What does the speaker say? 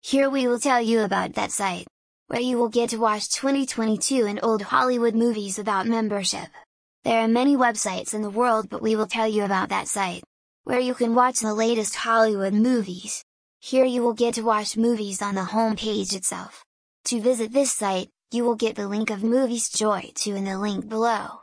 Here we will tell you about that site, where you will get to watch 2022 and old Hollywood movies without membership. There are many websites in the world but we will tell you about that site, where you can watch the latest Hollywood movies. Here you will get to watch movies on the home page itself. To visit this site, you will get the link of Movies Joy 2 in the link below.